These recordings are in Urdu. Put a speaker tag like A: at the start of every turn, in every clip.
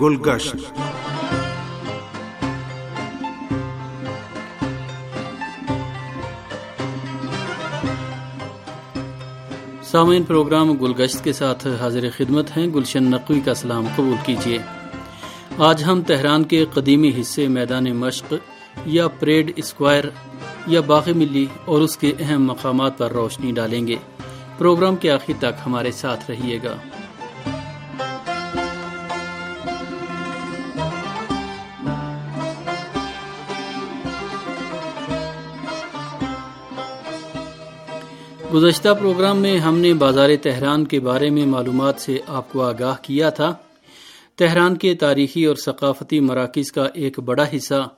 A: گلگشت۔
B: سامعین، پروگرام گلگشت کے ساتھ حاضر خدمت ہیں۔ گلشن نقوی کا سلام قبول کیجیے۔ آج ہم تہران کے قدیمی حصے میدان مشق یا پریڈ اسکوائر یا باغ ملی اور اس کے اہم مقامات پر روشنی ڈالیں گے۔ پروگرام کے آخر تک ہمارے ساتھ رہیے گا۔ گزشتہ پروگرام میں ہم نے بازار تہران کے بارے میں معلومات سے آپ کو آگاہ کیا تھا۔ تہران کے تاریخی اور ثقافتی مراکز کا ایک بڑا حصہ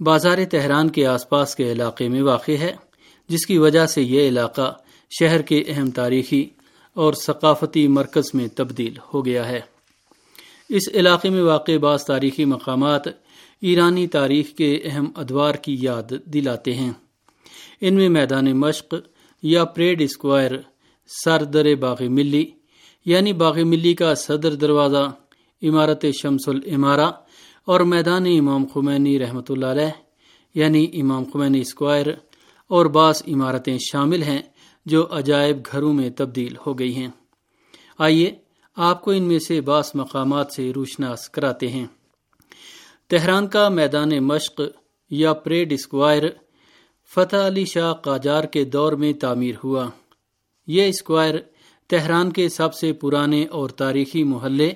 B: بازار تہران کے آس پاس کے علاقے میں واقع ہے، جس کی وجہ سے یہ علاقہ شہر کے اہم تاریخی اور ثقافتی مرکز میں تبدیل ہو گیا ہے۔ اس علاقے میں واقع بعض تاریخی مقامات ایرانی تاریخ کے اہم ادوار کی یاد دلاتے ہیں۔ ان میں میدان مشق یا پریڈ اسکوائر سردر باغ ملی یعنی باغ ملی کا صدر دروازہ، عمارت شمس العمارہ اور میدان امام خمینی رحمۃ اللہ علیہ یعنی امام خمینی اسکوائر اور بعض عمارتیں شامل ہیں جو عجائب گھروں میں تبدیل ہو گئی ہیں۔ آئیے آپ کو ان میں سے بعض مقامات سے روشناس کراتے ہیں۔ تہران کا میدان مشق یا parade square Fateh Ali Shah Qajar کے دور میں تعمیر ہوا۔ یہ اسکوائر تہران کے سب سے پرانے اور تاریخی محلے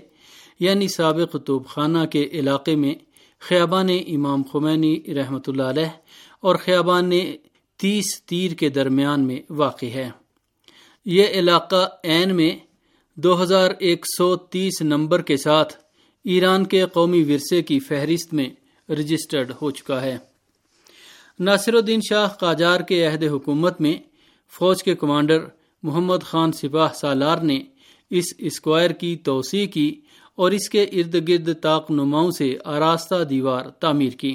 B: یعنی سابق توب خانہ کے علاقے میں خیابان امام خمینی رحمۃ اللہ علیہ اور خیابان تیس تیر کے درمیان میں واقع ہے۔ یہ علاقہ عین میں دو ہزار ایک سو تیس نمبر کے ساتھ ایران کے قومی ورثے کی فہرست میں رجسٹرڈ ہو چکا ہے۔ ناصر الدین شاہ قاجار کے عہد حکومت میں فوج کے کمانڈر محمد خان سپاہ سالار نے اس اسکوائر کی توسیع کی اور اس کے ارد گرد تاک نماؤں سے آراستہ دیوار تعمیر کی۔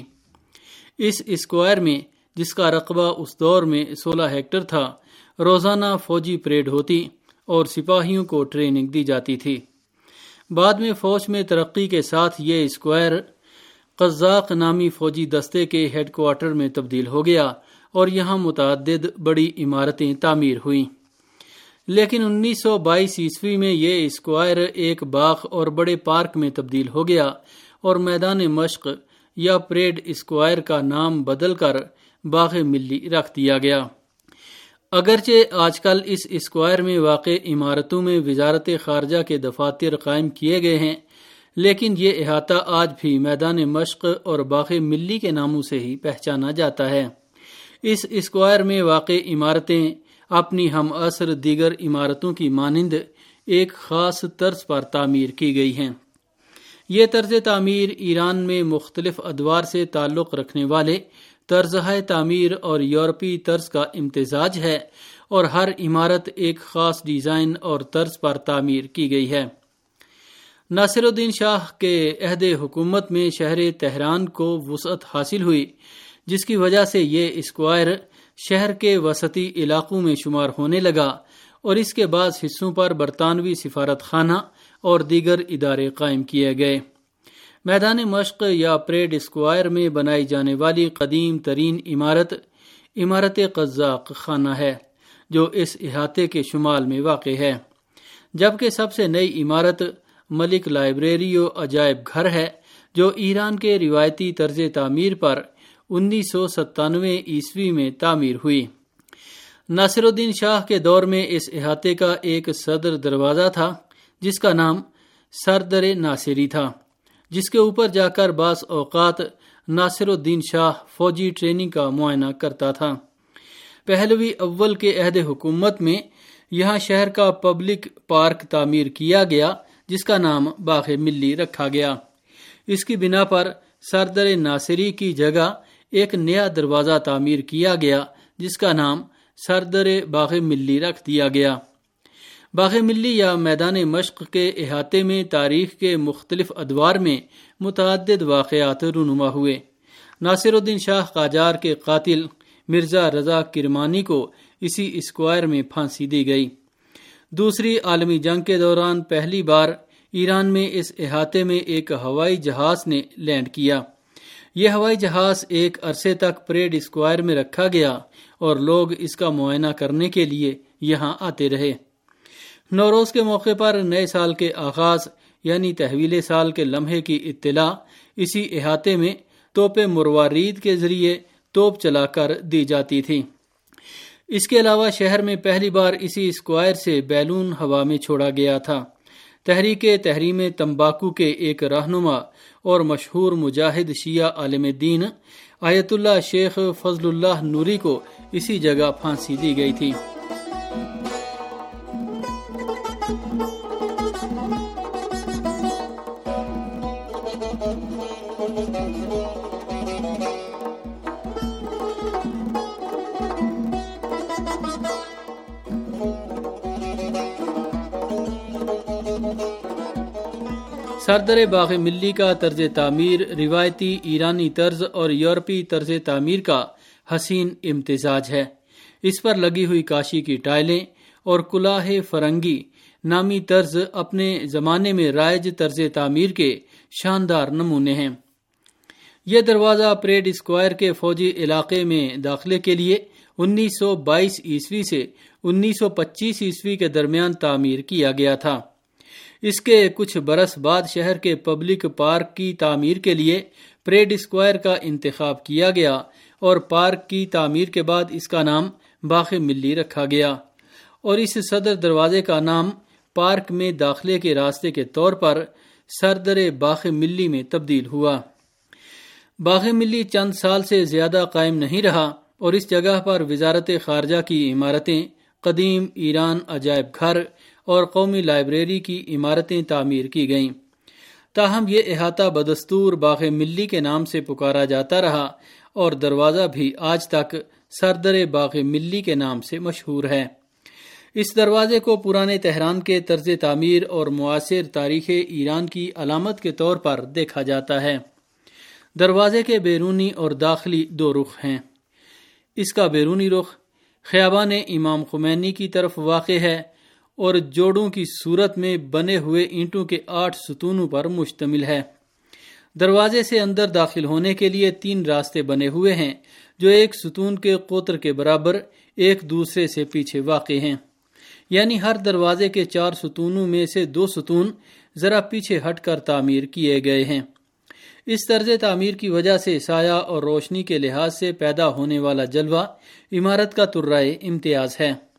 B: اس اسکوائر میں، جس کا رقبہ اس دور میں سولہ ہیکٹر تھا، روزانہ فوجی پریڈ ہوتی اور سپاہیوں کو ٹریننگ دی جاتی تھی۔ بعد میں فوج میں ترقی کے ساتھ یہ اسکوائر قزاق نامی فوجی دستے کے ہیڈ کوارٹر میں تبدیل ہو گیا اور یہاں متعدد بڑی عمارتیں تعمیر ہوئیں۔ لیکن انیس سو بائیس عیسوی میں یہ اسکوائر ایک باغ اور بڑے پارک میں تبدیل ہو گیا اور میدان مشق یا پریڈ اسکوائر کا نام بدل کر باغ ملی رکھ دیا گیا۔ اگرچہ آج کل اس اسکوائر میں واقع عمارتوں میں وزارت خارجہ کے دفاتر قائم کیے گئے ہیں لیکن یہ احاطہ آج بھی میدان مشق اور باغ ملی کے ناموں سے ہی پہچانا جاتا ہے۔ اس اسکوائر میں واقع عمارتیں اپنی ہم اثر دیگر عمارتوں کی مانند ایک خاص طرز پر تعمیر کی گئی ہیں۔ یہ طرز تعمیر ایران میں مختلف ادوار سے تعلق رکھنے والے طرز تعمیر اور یورپی طرز کا امتزاج ہے اور ہر عمارت ایک خاص ڈیزائن اور طرز پر تعمیر کی گئی ہے۔ ناصر الدین شاہ کے عہد حکومت میں شہر تہران کو وسعت حاصل ہوئی، جس کی وجہ سے یہ اسکوائر شہر کے وسطی علاقوں میں شمار ہونے لگا اور اس کے بعض حصوں پر برطانوی سفارت خانہ اور دیگر ادارے قائم کیے گئے۔ میدان مشق یا پریڈ اسکوائر میں بنائی جانے والی قدیم ترین عمارت عمارت قزاق خانہ ہے، جو اس احاطے کے شمال میں واقع ہے۔ جبکہ سب سے نئی عمارت ملک لائبریری و عجائب گھر ہے جو ایران کے روایتی طرز تعمیر پر انیس سو ستانوے عیسوی میں تعمیر ہوئی۔ ناصر الدین شاہ کے دور میں اس احاطے کا ایک صدر دروازہ تھا، جس کا نام سردر ناصری تھا، جس کے اوپر جا کر بعض اوقات ناصر الدین شاہ فوجی ٹریننگ کا معائنہ کرتا تھا۔ پہلوی اول کے عہد حکومت میں یہاں شہر کا پبلک پارک تعمیر کیا گیا۔ جس کا نام باغ ملی رکھا گیا۔ اس کی بنا پر سردر ناصری کی جگہ ایک نیا دروازہ تعمیر کیا گیا، جس کا نام سردر باغ ملی رکھ دیا گیا۔ باغ ملی یا میدان مشق کے احاطے میں تاریخ کے مختلف ادوار میں متعدد واقعات رونما ہوئے۔ ناصر الدین شاہ قاجار کے قاتل مرزا رضا کرمانی کو اسی اسکوائر میں پھانسی دی گئی۔ دوسری عالمی جنگ کے دوران پہلی بار ایران میں اس احاطے میں ایک ہوائی جہاز نے لینڈ کیا۔ یہ ہوائی جہاز ایک عرصے تک پریڈ اسکوائر میں رکھا گیا اور لوگ اس کا معائنہ کرنے کے لیے یہاں آتے رہے۔ نوروز کے موقع پر نئے سال کے آغاز یعنی تحویل سال کے لمحے کی اطلاع اسی احاطے میں توپ مروارید کے ذریعے توپ چلا کر دی جاتی تھی۔ اس کے علاوہ شہر میں پہلی بار اسی اسکوائر سے بیلون ہوا میں چھوڑا گیا تھا۔ تحریک تحریم تمباکو کے ایک رہنما اور مشہور مجاہد شیعہ عالم دین آیت اللہ شیخ فضل اللہ نوری کو اسی جگہ پھانسی دی گئی تھی۔ سردر باغ ملی کا طرز تعمیر روایتی ایرانی طرز اور یورپی طرز تعمیر کا حسین امتزاج ہے۔ اس پر لگی ہوئی کاشی کی ٹائلیں اور کلاہ فرنگی نامی طرز اپنے زمانے میں رائج طرز تعمیر کے شاندار نمونے ہیں۔ یہ دروازہ پریڈ اسکوائر کے فوجی علاقے میں داخلے کے لیے انیس سو بائیس عیسوی سے انیس سو پچیس عیسوی کے درمیان تعمیر کیا گیا تھا۔ اس کے کچھ برس بعد شہر کے پبلک پارک کی تعمیر کے لیے پریڈ اسکوائر کا انتخاب کیا گیا اور پارک کی تعمیر کے بعد اس کا نام باغ ملی رکھا گیا اور اس صدر دروازے کا نام پارک میں داخلے کے راستے کے طور پر سردر باغ ملی میں تبدیل ہوا۔ باغ ملی چند سال سے زیادہ قائم نہیں رہا اور اس جگہ پر وزارت خارجہ کی عمارتیں، قدیم ایران عجائب گھر اور قومی لائبریری کی عمارتیں تعمیر کی گئیں۔ تاہم، یہ احاطہ بدستور باغ ملی کے نام سے پکارا جاتا رہا اور دروازہ بھی آج تک سردر باغ ملی کے نام سے مشہور ہے۔ اس دروازے کو پرانے تہران کے طرز تعمیر اور معاصر تاریخ ایران کی علامت کے طور پر دیکھا جاتا ہے۔ دروازے کے بیرونی اور داخلی دو رخ ہیں۔ اس کا بیرونی رخ خیابان امام خمینی کی طرف واقع ہے۔ اور جوڑوں کی صورت میں بنے ہوئے اینٹوں کے آٹھ ستونوں پر مشتمل ہے۔ دروازے سے اندر داخل ہونے کے لیے تین راستے بنے ہوئے ہیں، جو ایک ستون کے قطر کے برابر ایک دوسرے سے پیچھے واقع ہیں۔ یعنی ہر دروازے کے چار ستونوں میں سے دو ستون ذرا پیچھے ہٹ کر تعمیر کیے گئے ہیں۔ اس طرز تعمیر کی وجہ سے سایہ اور روشنی کے لحاظ سے پیدا ہونے والا جلوہ عمارت کا ترائے امتیاز ہے۔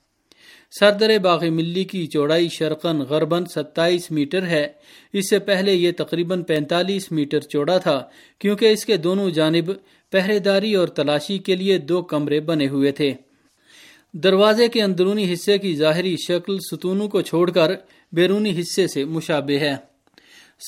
B: سردر باغ ملی کی چوڑائی شرقن غربن ستائیس میٹر ہے۔ اس سے پہلے یہ تقریباً پینتالیس میٹر چوڑا تھا، کیونکہ اس کے دونوں جانب پہرے داری اور تلاشی کے لیے دو کمرے بنے ہوئے تھے۔ دروازے کے اندرونی حصے کی ظاہری شکل ستونوں کو چھوڑ کر بیرونی حصے سے مشابہ ہے۔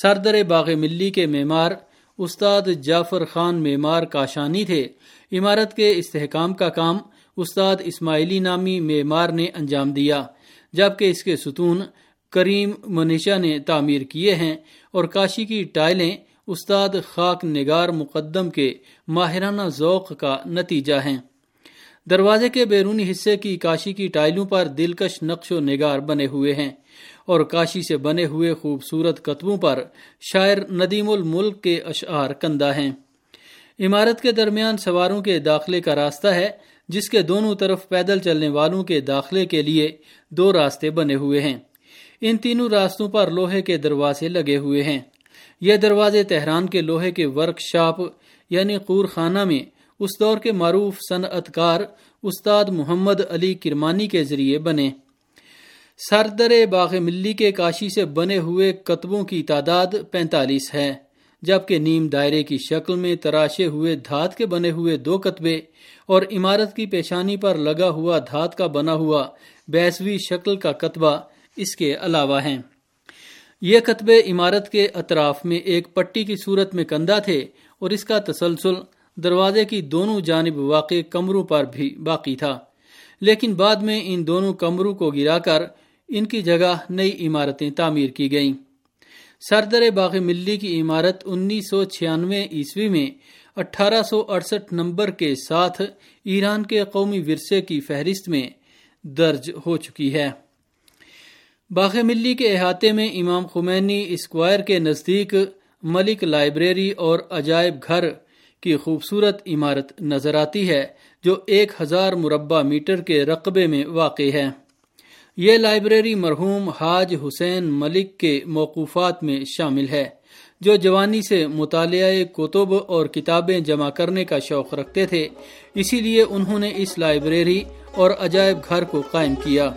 B: سردر باغ ملی کے معمار استاد جعفر خان معمار کاشانی تھے۔ عمارت کے استحکام کا کام استاد اسماعیلی نامی معمار نے انجام دیا، جبکہ اس کے ستون کریم منیشا نے تعمیر کیے ہیں اور کاشی کی ٹائلیں استاد خاک نگار مقدم کے ماہرانہ ذوق کا نتیجہ ہیں۔ دروازے کے بیرونی حصے کی کاشی کی ٹائلوں پر دلکش نقش و نگار بنے ہوئے ہیں اور کاشی سے بنے ہوئے خوبصورت کتبوں پر شاعر ندیم الملک کے اشعار کندہ ہیں۔ عمارت کے درمیان سواروں کے داخلے کا راستہ ہے جس کے دونوں طرف پیدل چلنے والوں کے داخلے کے لیے دو راستے بنے ہوئے ہیں۔ ان تینوں راستوں پر لوہے کے دروازے لگے ہوئے ہیں۔ یہ دروازے تہران کے لوہے کے ورک شاپ یعنی قور خانہ میں اس دور کے معروف صنعت کار استاد محمد علی کرمانی کے ذریعے بنے۔ سردر باغ ملی کے کاشی سے بنے ہوئے کتبوں کی تعداد پینتالیس ہے۔ جبکہ نیم دائرے کی شکل میں تراشے ہوئے دھات کے بنے ہوئے دو کتبے اور عمارت کی پیشانی پر لگا ہوا دھات کا بنا ہوا بیسوی شکل کا کتبہ اس کے علاوہ ہیں۔ یہ کتبے عمارت کے اطراف میں ایک پٹی کی صورت میں کندہ تھے اور اس کا تسلسل دروازے کی دونوں جانب واقع کمروں پر بھی باقی تھا۔ لیکن بعد میں ان دونوں کمروں کو گرا کر ان کی جگہ نئی عمارتیں تعمیر کی گئیں۔ سردر باغ ملی کی عمارت انیس سو چھیانوے عیسوی میں اٹھارہ سو اڑسٹھ نمبر کے ساتھ ایران کے قومی ورثے کی فہرست میں درج ہو چکی ہے۔ باغ ملی کے احاطے میں امام خمینی اسکوائر کے نزدیک ملک لائبریری اور عجائب گھر کی خوبصورت عمارت نظر آتی ہے، جو ایک ہزار مربع میٹر کے رقبے میں واقع ہے۔ یہ لائبریری مرحوم حاج حسین ملک کے موقوفات میں شامل ہے، جو جوانی سے مطالعہ کتب اور کتابیں جمع کرنے کا شوق رکھتے تھے، اسی لیے انہوں نے اس لائبریری اور عجائب گھر کو قائم کیا۔